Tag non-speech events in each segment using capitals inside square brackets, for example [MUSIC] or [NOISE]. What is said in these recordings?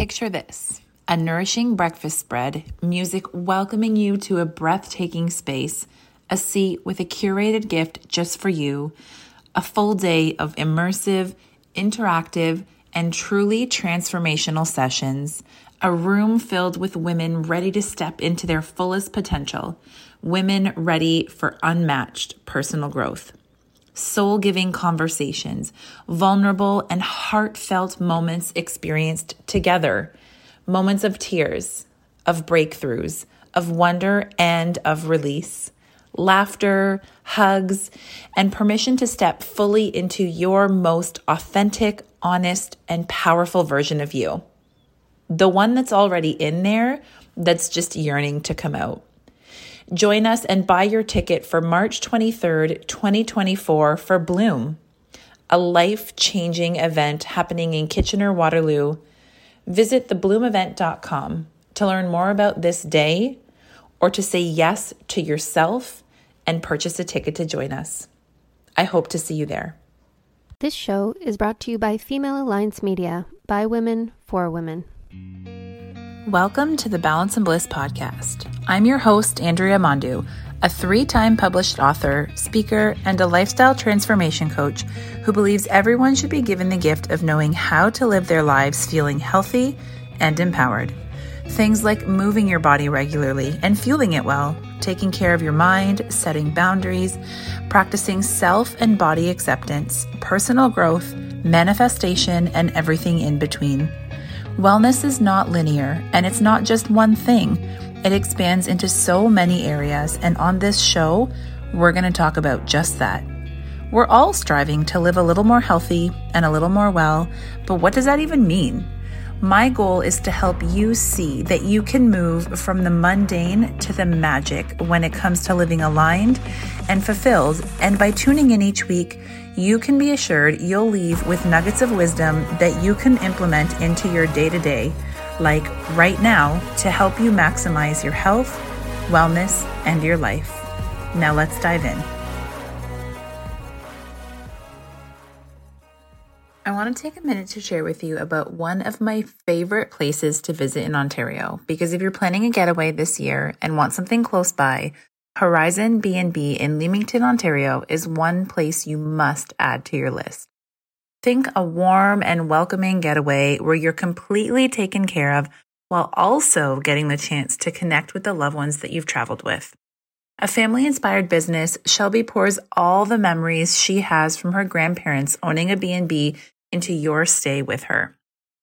Picture this a nourishing breakfast spread, music welcoming you to a breathtaking space, a seat with a curated gift just for you, a full day of immersive, interactive, and truly transformational sessions, a room filled with women ready to step into their fullest potential, women ready for unmatched personal growth. Soul giving conversations, vulnerable and heartfelt moments experienced together, moments of tears, of breakthroughs, of wonder and of release, laughter, hugs, and permission to step fully into your most authentic, honest, and powerful version of you. The one that's already in there that's just yearning to come out. Join us and buy your ticket for March 23rd, 2024 for Bloom, a life changing event happening in Kitchener Waterloo. Visit thebloomevent.com to learn more about this day or to say yes to yourself and purchase a ticket to join us. I hope to see you there. This show is brought to you by Female Alliance Media, by women, for women. Welcome to the Balance and Bliss podcast. I'm your host, Andrea Mondoux, a three time published author, speaker, and a lifestyle transformation coach who believes everyone should be given the gift of knowing how to live their lives feeling healthy and empowered. Things like moving your body regularly and fueling it well, taking care of your mind, setting boundaries, practicing self and body acceptance, personal growth, manifestation, and everything in between. Wellness is not linear, and it's not just one thing. It expands into so many areas, and on this show, we're going to talk about just that. We're all striving to live a little more healthy and a little more well, but what does that even mean? My goal is to help you see that you can move from the mundane to the magic when it comes to living aligned and fulfilled. And by tuning in each week, you can be assured you'll leave with nuggets of wisdom that you can implement into your day to day, like right now, to help you maximize your health, wellness, and your life. Now let's dive in. I want to take a minute to share with you about one of my favorite places to visit in Ontario because if you're planning a getaway this year and want something close by, Horizen B&B in Leamington, Ontario is one place you must add to your list. Think a warm and welcoming getaway where you're completely taken care of while also getting the chance to connect with the loved ones that you've traveled with. A family inspired business, Shelby pours all the memories she has from her grandparents owning a B&B into your stay with her.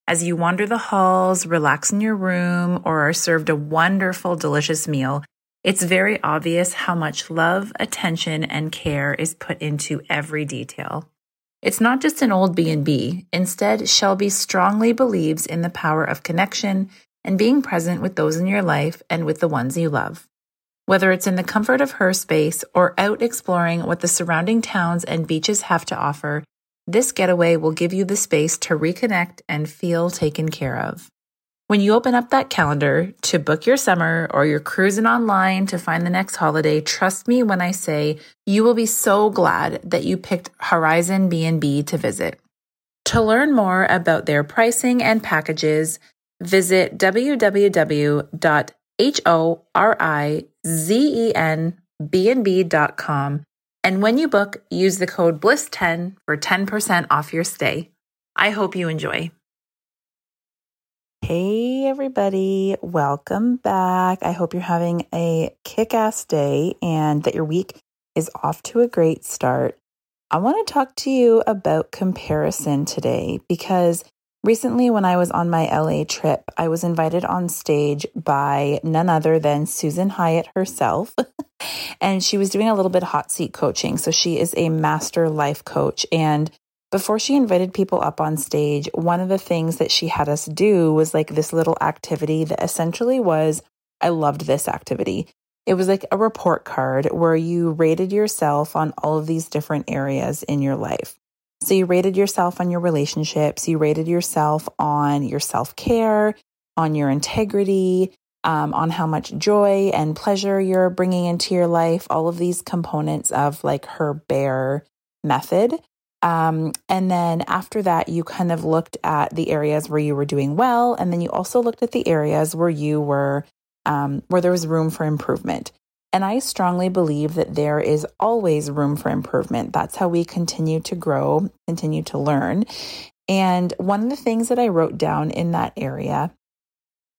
As you wander the halls, relax in your room, or are served a wonderful, delicious meal, it's very obvious how much love, attention, and care is put into every detail. It's not just an old B&B. Instead, Shelby strongly believes in the power of connection and being present with those in your life and with the ones you love. Whether it's in the comfort of her space or out exploring what the surrounding towns and beaches have to offer, this getaway will give you the space to reconnect and feel taken care of. When you open up that calendar to book your summer or you're cruising online to find the next holiday, trust me when I say you will be so glad that you picked Horizen B&B to visit. To learn more about their pricing and packages, visit www.horizenbnb.com and when you book, use the code BLISS10 for 10% off your stay. I hope you enjoy. Hey, everybody. Welcome back. I hope you're having a kick ass day and that your week is off to a great start. I want to talk to you about comparison today because recently, when I was on my LA trip, I was invited on stage by none other than Susan Hyatt herself. [LAUGHS] and she was doing a little bit hot seat coaching. So she is a master life coach. And before she invited people up on stage, one of the things that she had us do was like this little activity that essentially was I loved this activity. It was like a report card where you rated yourself on all of these different areas in your life. So you rated yourself on your relationships, you rated yourself on your self care, on your integrity, um, on how much joy and pleasure you're bringing into your life, all of these components of like her BARE method. Um, and then after that, you kind of looked at the areas where you were doing well. And then you also looked at the areas where you were, um, where there was room for improvement. And I strongly believe that there is always room for improvement. That's how we continue to grow, continue to learn. And one of the things that I wrote down in that area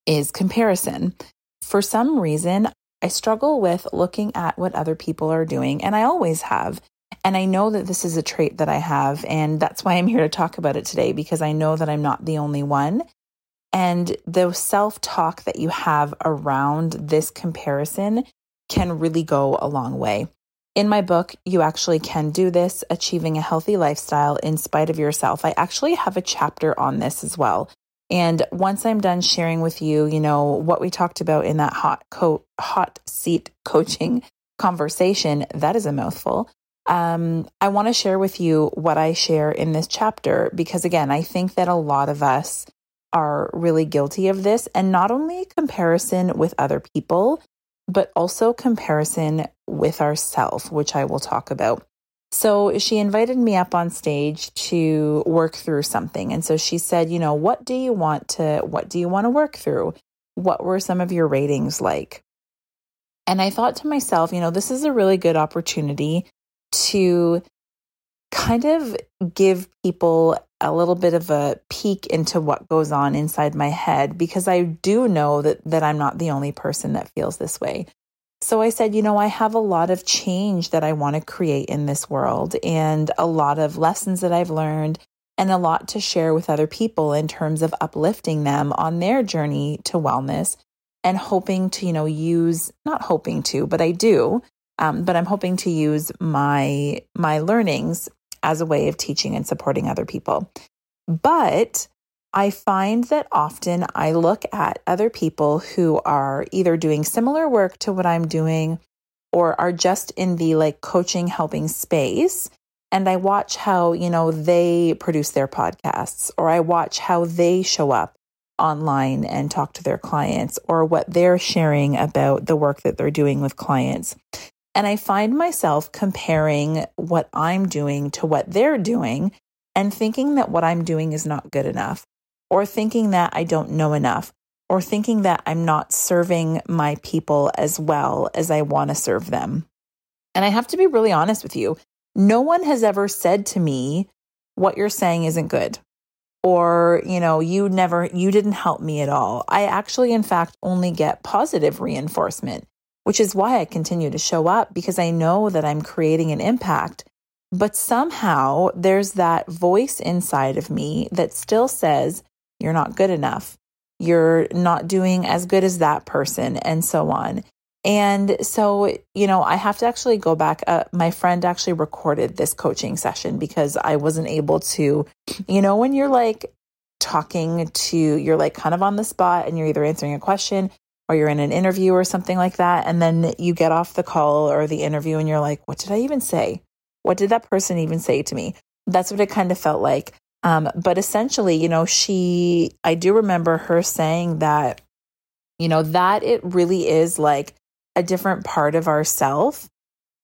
is comparison. For some reason, I struggle with looking at what other people are doing, and I always have. And I know that this is a trait that I have, and that's why I'm here to talk about it today because I know that I'm not the only one. And the self talk that you have around this comparison can really go a long way. In my book, You Actually Can Do This Achieving a Healthy Lifestyle in Spite of Yourself, I actually have a chapter on this as well. And once I'm done sharing with you, you know, what we talked about in that hot co- hot seat coaching conversation, that is a mouthful. Um, I want to share with you what I share in this chapter because, again, I think that a lot of us are really guilty of this, and not only comparison with other people, but also comparison with ourself, which I will talk about. So she invited me up on stage to work through something. And so she said, you know, what do you want to what do you want to work through? What were some of your ratings like? And I thought to myself, you know, this is a really good opportunity to kind of give people a little bit of a peek into what goes on inside my head because I do know that that I'm not the only person that feels this way. So I said, you know, I have a lot of change that I want to create in this world and a lot of lessons that I've learned and a lot to share with other people in terms of uplifting them on their journey to wellness and hoping to, you know, use, not hoping to, but I do, um, but I'm hoping to use my, my learnings as a way of teaching and supporting other people. But I find that often I look at other people who are either doing similar work to what I'm doing or are just in the like coaching, helping space. And I watch how, you know, they produce their podcasts or I watch how they show up online and talk to their clients or what they're sharing about the work that they're doing with clients. And I find myself comparing what I'm doing to what they're doing and thinking that what I'm doing is not good enough or thinking that I don't know enough, or thinking that I'm not serving my people as well as I want to serve them. And I have to be really honest with you. No one has ever said to me, what you're saying isn't good. Or, you know, you never, you didn't help me at all. I actually, in fact, only get positive reinforcement, which is why I continue to show up because I know that I'm creating an impact. But somehow there's that voice inside of me that still says, you're not good enough. You're not doing as good as that person, and so on. And so, you know, I have to actually go back. Uh, my friend actually recorded this coaching session because I wasn't able to, you know, when you're like talking to, you're like kind of on the spot and you're either answering a question or you're in an interview or something like that. And then you get off the call or the interview and you're like, what did I even say? What did that person even say to me? That's what it kind of felt like. Um, but essentially, you know, she, I do remember her saying that, you know, that it really is like a different part of ourself,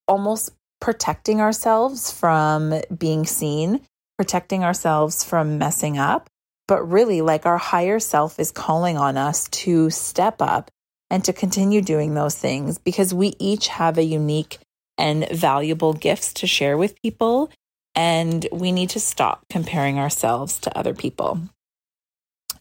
almost protecting ourselves from being seen, protecting ourselves from messing up. But really, like our higher self is calling on us to step up and to continue doing those things because we each have a unique and valuable gifts to share with people and we need to stop comparing ourselves to other people.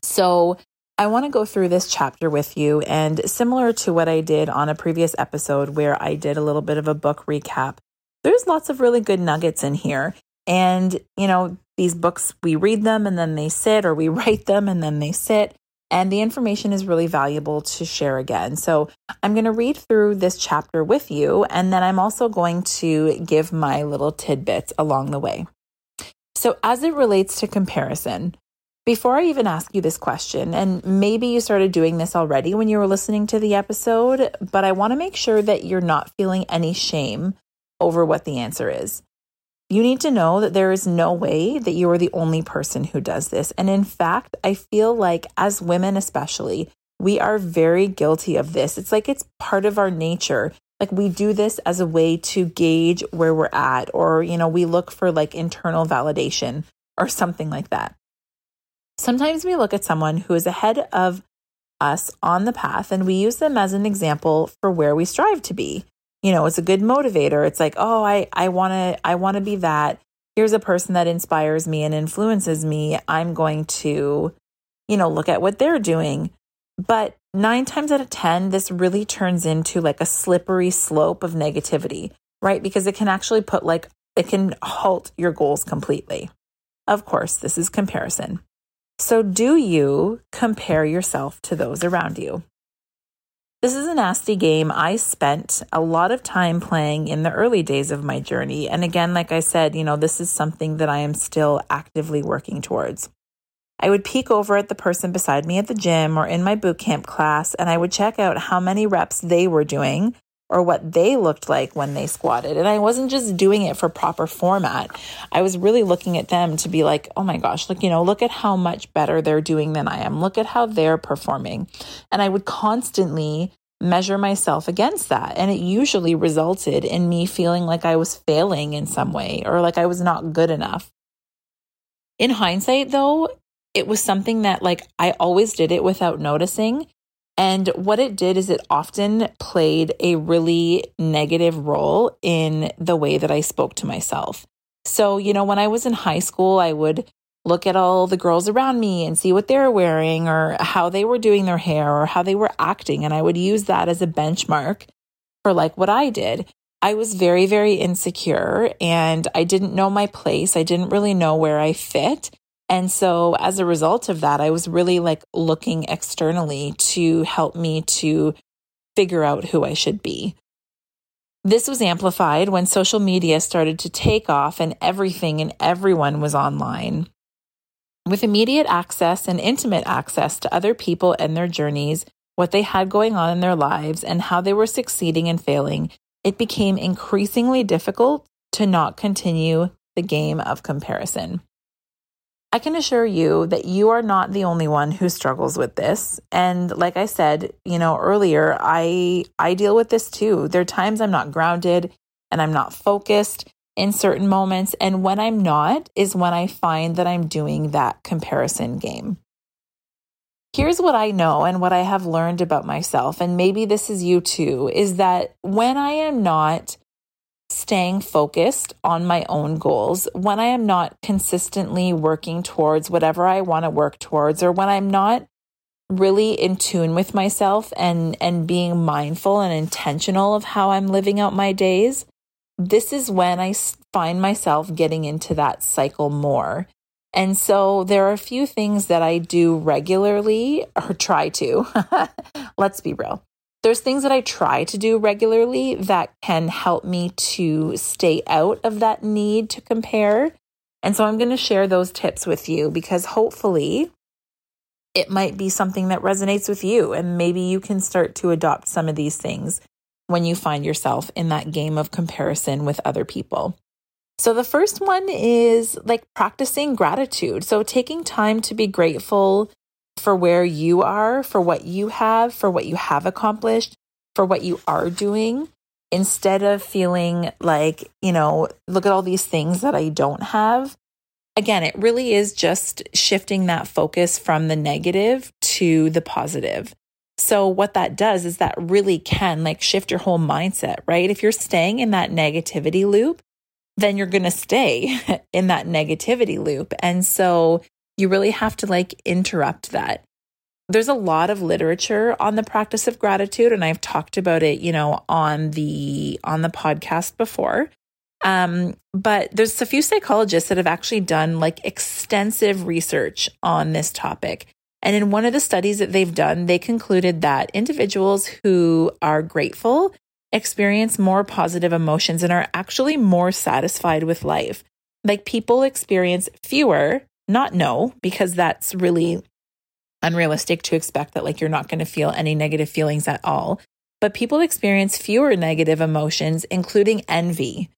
So, I want to go through this chapter with you, and similar to what I did on a previous episode where I did a little bit of a book recap, there's lots of really good nuggets in here. And, you know, these books, we read them and then they sit, or we [LAUGHS] write them and then they sit and the information is really valuable to share again. So I'm going to read through this chapter with you, and then I'm also going to give my little tidbits along the way. So, as it relates to comparison, before I even ask you this question, and maybe you started doing this already when you were listening to the episode, but I want to make sure that you're not feeling any shame over what the answer is. You need to know that there is no way that you are the only person who does this. And in fact, I feel like as women, especially, we are very guilty of this. It's like it's part of our nature Like we do this as a way to gauge where we're at, or, you know, we look for like internal validation or something like that. Sometimes we look at someone who is ahead of us on the path and we use them as an example for where we strive to be. You know, it's a good motivator. It's like, oh, I, I want to, I want to be that. Here's a person that inspires me and influences me. I'm going to, you know, look at what they're doing. But nine times out of 10, this really turns into like a slippery slope of negativity, right? Because it can actually put like, it can halt your goals completely. Of course, this is comparison. So, do you compare yourself to those around you? This is a nasty game I spent a lot of time playing in the early days of my journey. And again, like I said, you know, this is something that I am still actively working towards. I would peek over at the person beside me at the gym or in my boot camp class, and I would check out how many reps they were doing or what they looked like when they squatted. And I wasn't just doing it for proper format. I was really looking at them to be like, oh my gosh, look, you know, look at how much better they're doing than I am. Look at how they're performing. And I would constantly measure myself against that. And it usually resulted in me feeling like I was failing in some way or like I was not good enough. In hindsight, though, it was something that like I always did it without noticing. And what it did is it often played a really negative role in the way that I spoke to myself. So, you know, when I was in high school, I would look at all the girls around me and see what they were wearing or how they were doing their hair or how they were acting. And I would use that as a benchmark for like what I did. I was very, very insecure and I didn't know my place. I didn't really know where I fit. And so as a result of that, I was really like looking externally to help me to figure out who I should be. This was amplified when social media started to take off and everything and everyone was online. With immediate access and intimate access to other people and their journeys, what they had going on in their lives, and how they were succeeding and failing, it became increasingly difficult to not continue the game of comparison. I can assure you that you are not the only one who struggles with this. And like I said, you know, earlier, I I deal with this too. There are times I'm not grounded and I'm not focused in certain moments, and when I'm not is when I find that I'm doing that comparison game. Here's what I know and what I have learned about myself, and maybe this is you too, is that when I am not staying focused on my own goals, when I am not consistently working towards whatever I want to work towards, or when I'm not really in tune with myself and and being mindful and intentional of how I'm living out my days, this is when I find myself getting into that cycle more. And so there are a few things that I do regularly or try to. [LAUGHS] Let's be real there's things that I try to do regularly that can help me to stay out of that need to compare. And so I'm going to share those tips with you because hopefully it might be something that resonates with you. And maybe you can start to adopt some of these things when you find yourself in that game of comparison with other people. So the first one is like practicing gratitude. So taking time to be grateful for where you are, for what you have, for what you have accomplished, for what you are doing, instead of feeling like, you know, look at all these things that I don't have. Again, it really is just shifting that focus from the negative to the positive. So, what that does is that really can like shift your whole mindset, right? If you're staying in that negativity loop, then you're going to stay [LAUGHS] in that negativity loop. And so, you really have to like interrupt that. There's a lot of literature on the practice of gratitude and I've talked about it, you know, on the on the podcast before. Um, but there's a few psychologists that have actually done like extensive research on this topic. And in one of the studies that they've done, they concluded that individuals who are grateful experience more positive emotions and are actually more satisfied with life. Like people experience fewer not no, because that's really unrealistic to expect that like you're not going to feel any negative feelings at all. But people experience fewer negative emotions, including envy.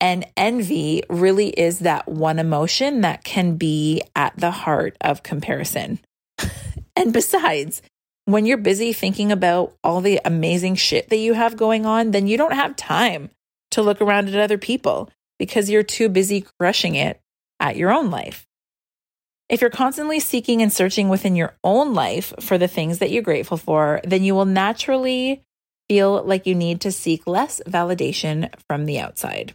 And envy really is that one emotion that can be at the heart of comparison. [LAUGHS] and besides, when you're busy thinking about all the amazing shit that you have going on, then you don't have time to look around at other people because you're too busy crushing it at your own life. If you're constantly seeking and searching within your own life for the things that you're grateful for, then you will naturally feel like you need to seek less validation from the outside.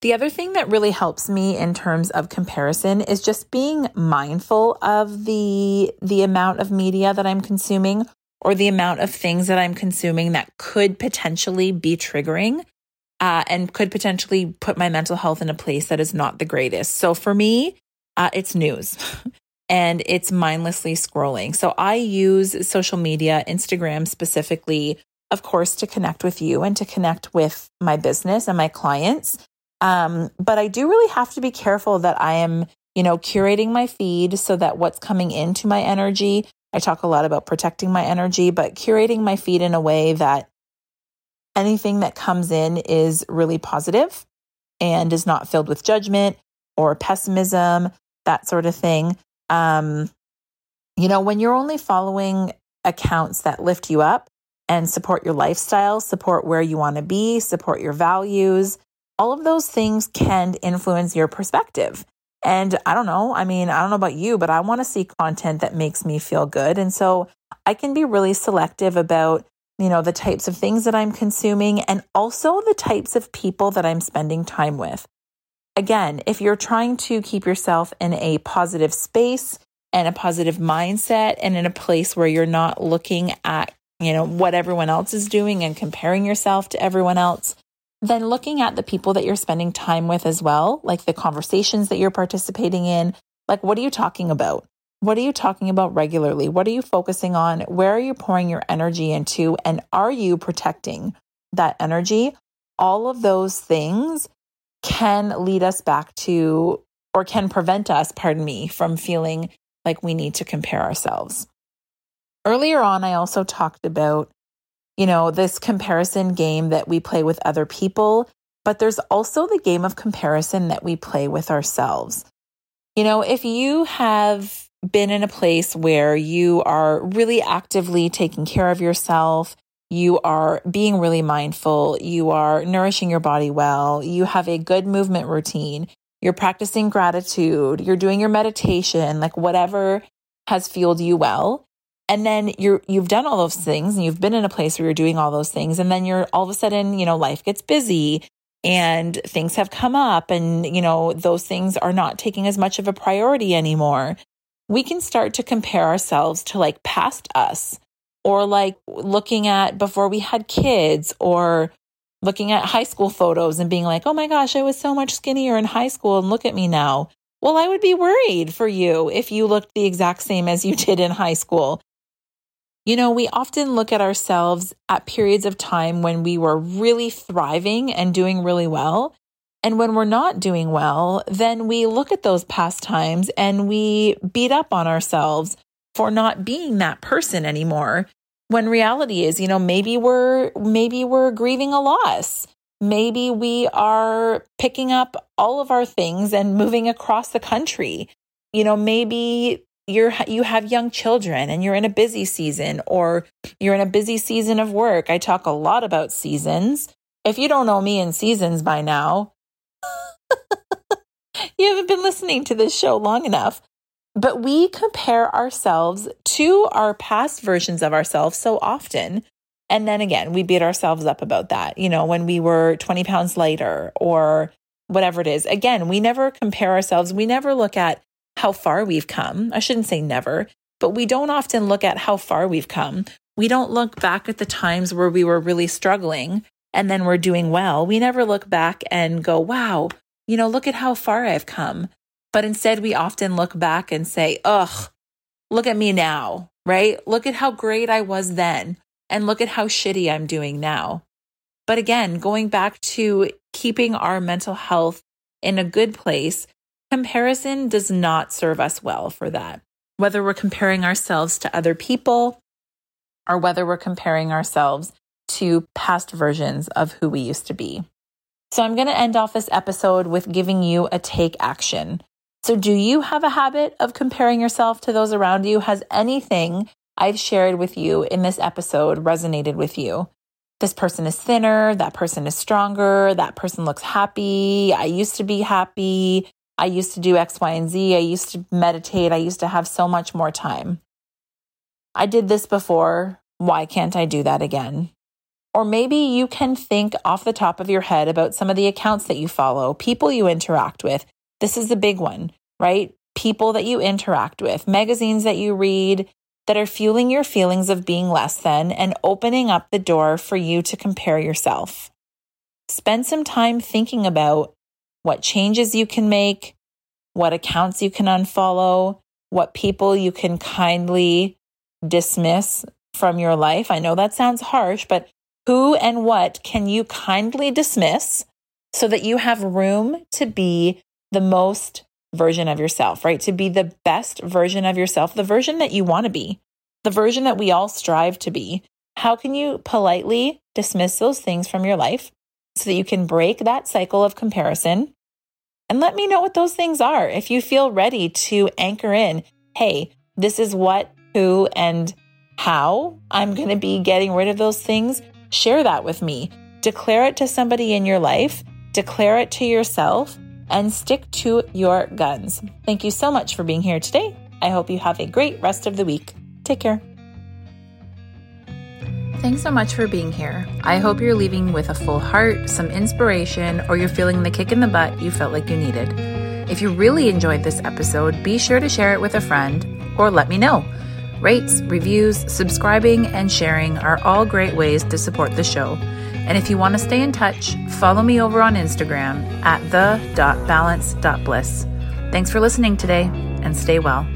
The other thing that really helps me in terms of comparison is just being mindful of the the amount of media that I'm consuming or the amount of things that I'm consuming that could potentially be triggering uh, and could potentially put my mental health in a place that is not the greatest. So for me, uh, it's news. [LAUGHS] and it's mindlessly scrolling. So I use social media, Instagram specifically, of course, to connect with you and to connect with my business and my clients. Um, but I do really have to be careful that I am, you know, curating my feed so that what's coming into my energy, I talk a lot about protecting my energy, but curating my feed in a way that anything that comes in is really positive and is not filled with judgment or pessimism, that sort of thing. Um, you know, when you're only following accounts that lift you up and support your lifestyle, support where you want to be, support your values, all of those things can influence your perspective. And I don't know, I mean, I don't know about you, but I want to see content that makes me feel good. And so I can be really selective about, you know, the types of things that I'm consuming and also the types of people that I'm spending time with. Again, if you're trying to keep yourself in a positive space and a positive mindset and in a place where you're not looking at, you know, what everyone else is doing and comparing yourself to everyone else, then looking at the people that you're spending time with as well, like the conversations that you're participating in, like what are you talking about? What are you talking about regularly? What are you focusing on? Where are you pouring your energy into? And are you protecting that energy? All of those things can lead us back to, or can prevent us, pardon me, from feeling like we need to compare ourselves. Earlier on, I also talked about you know, this comparison game that we play with other people, but there's also the game of comparison that we play with ourselves. You know, if you have been in a place where you are really actively taking care of yourself, you are being really mindful, you are nourishing your body well, you have a good movement routine, you're practicing gratitude, you're doing your meditation, like whatever has fueled you well, and then you're you've done all those things and you've been in a place where you're doing all those things and then you're all of a sudden you know life gets busy and things have come up and you know those things are not taking as much of a priority anymore. We can start to compare ourselves to like past us or like looking at before we had kids or looking at high school photos and being like oh my gosh i was so much skinnier in high school and look at me now well, I would be worried for you if you looked the exact same as you [LAUGHS] did in high school. You know, we often look at ourselves at periods of time when we were really thriving and doing really well. And when we're not doing well, then we look at those past times and we beat up on ourselves for not being that person anymore. When reality is, you know, maybe we're maybe we're grieving a loss. Maybe we are picking up all of our things and moving across the country. You know, maybe you're you have young children and you're in a busy season or you're in a busy season of work. I talk a lot about seasons. If you don't know me in seasons by now, [LAUGHS] you haven't been listening to this show long enough. But we compare ourselves to our past versions of ourselves so often. And then again, we beat ourselves up about that. You know, when we were 20 pounds lighter or whatever it is. Again, we never compare ourselves. We never look at how far we've come. I shouldn't say never, but we don't often look at how far we've come. We don't look back at the times where we were really struggling and then we're doing well. We never look back and go, wow, you know, look at how far I've come. But instead, we often look back and say, ugh, look at me now, right? Look at how great I was then and look at how shitty I'm doing now. But again, going back to keeping our mental health in a good place Comparison does not serve us well for that. Whether we're comparing ourselves to other people or whether we're comparing ourselves to past versions of who we used to be. So, I'm going to end off this episode with giving you a take action. So, do you have a habit of comparing yourself to those around you? Has anything I've shared with you in this episode resonated with you. This person is thinner, that person is stronger, that person looks happy. I used to be happy. I used to do X, Y, and Z. I used to meditate. I used to have so much more time. I did this before. Why can't I do that again? Or maybe you can think off the top of your head about some of the accounts that you follow, people you interact with. This is the big one, right? People that you interact with, magazines that you read, that are fueling your feelings of being less than and opening up the door for you to compare yourself. Spend some time thinking about what changes you can make, what accounts you can unfollow, what people you can kindly dismiss from your life. I know that sounds harsh, but who and what can you kindly dismiss so that you have room to be the most version of yourself, right? To be the best version of yourself, the version that you want to be, the version that we all strive to be. How can you politely dismiss those things from your life so that you can break that cycle of comparison? And let me know what those things are. If you feel ready to anchor in, hey, this is what, who, and how I'm going to be getting rid of those things, share that with me. Declare it to somebody in your life, declare it to yourself, and stick to your guns. Thank you so much for being here today. I hope you have a great rest of the week. Take care. Thanks so much for being here. I hope you're leaving with a full heart, some inspiration, or you're feeling the kick in the butt you felt like you needed. If you really enjoyed this episode, be sure to share it with a friend or let me know. Rates, reviews, subscribing, and sharing are all great ways to support the show. And if you want to stay in touch, follow me over on Instagram at the.balance.bliss. Thanks for listening today and stay well.